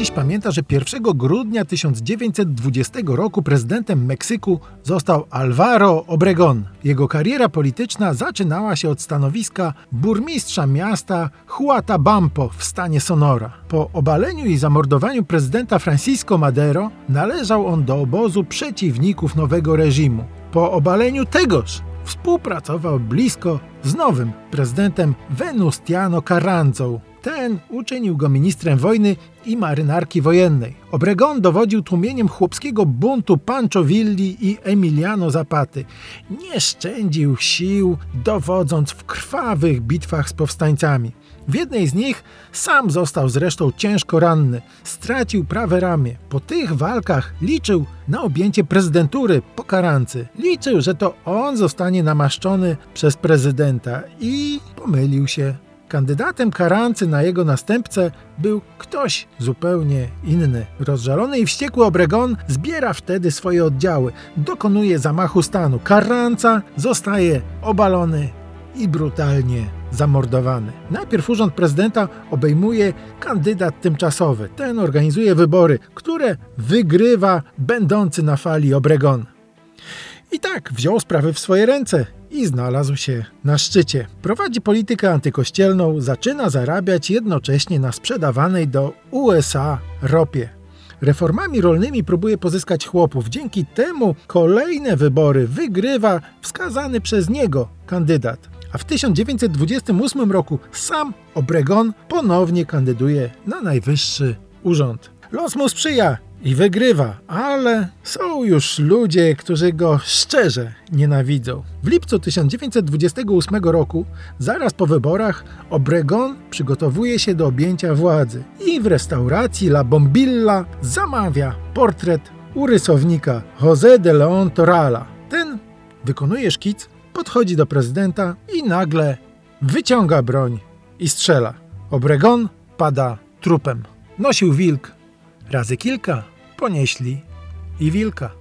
Dziś pamięta, że 1 grudnia 1920 roku prezydentem Meksyku został Alvaro Obregón. Jego kariera polityczna zaczynała się od stanowiska burmistrza miasta Huatabampo w stanie Sonora. Po obaleniu i zamordowaniu prezydenta Francisco Madero należał on do obozu przeciwników nowego reżimu. Po obaleniu tegoż współpracował blisko z nowym prezydentem Venustiano Carranzą. Ten uczynił go ministrem wojny i marynarki wojennej. Obregón dowodził tłumieniem chłopskiego buntu Pancho Villi i Emiliano Zapaty. Nie szczędził sił, dowodząc w krwawych bitwach z powstańcami. W jednej z nich sam został zresztą ciężko ranny, stracił prawe ramię. Po tych walkach liczył na objęcie prezydentury po karancy. Liczył, że to on zostanie namaszczony przez prezydenta i pomylił się. Kandydatem Karancy na jego następcę był ktoś zupełnie inny. Rozżalony i wściekły Obregon zbiera wtedy swoje oddziały, dokonuje zamachu stanu. Karanca zostaje obalony i brutalnie zamordowany. Najpierw urząd prezydenta obejmuje kandydat tymczasowy. Ten organizuje wybory, które wygrywa będący na fali Obregon. I tak wziął sprawy w swoje ręce i znalazł się na szczycie. Prowadzi politykę antykościelną, zaczyna zarabiać jednocześnie na sprzedawanej do USA ropie. Reformami rolnymi próbuje pozyskać chłopów. Dzięki temu kolejne wybory wygrywa wskazany przez niego kandydat. A w 1928 roku sam Obregon ponownie kandyduje na najwyższy urząd. Los mu sprzyja i wygrywa, ale są już ludzie, którzy go szczerze nienawidzą. W lipcu 1928 roku, zaraz po wyborach, Obregon przygotowuje się do objęcia władzy i w restauracji La Bombilla zamawia portret u rysownika José de León Torala. Ten wykonuje szkic, podchodzi do prezydenta i nagle wyciąga broń i strzela. Obregon pada trupem. Nosił wilk. Razy kilka ponieśli i wilka.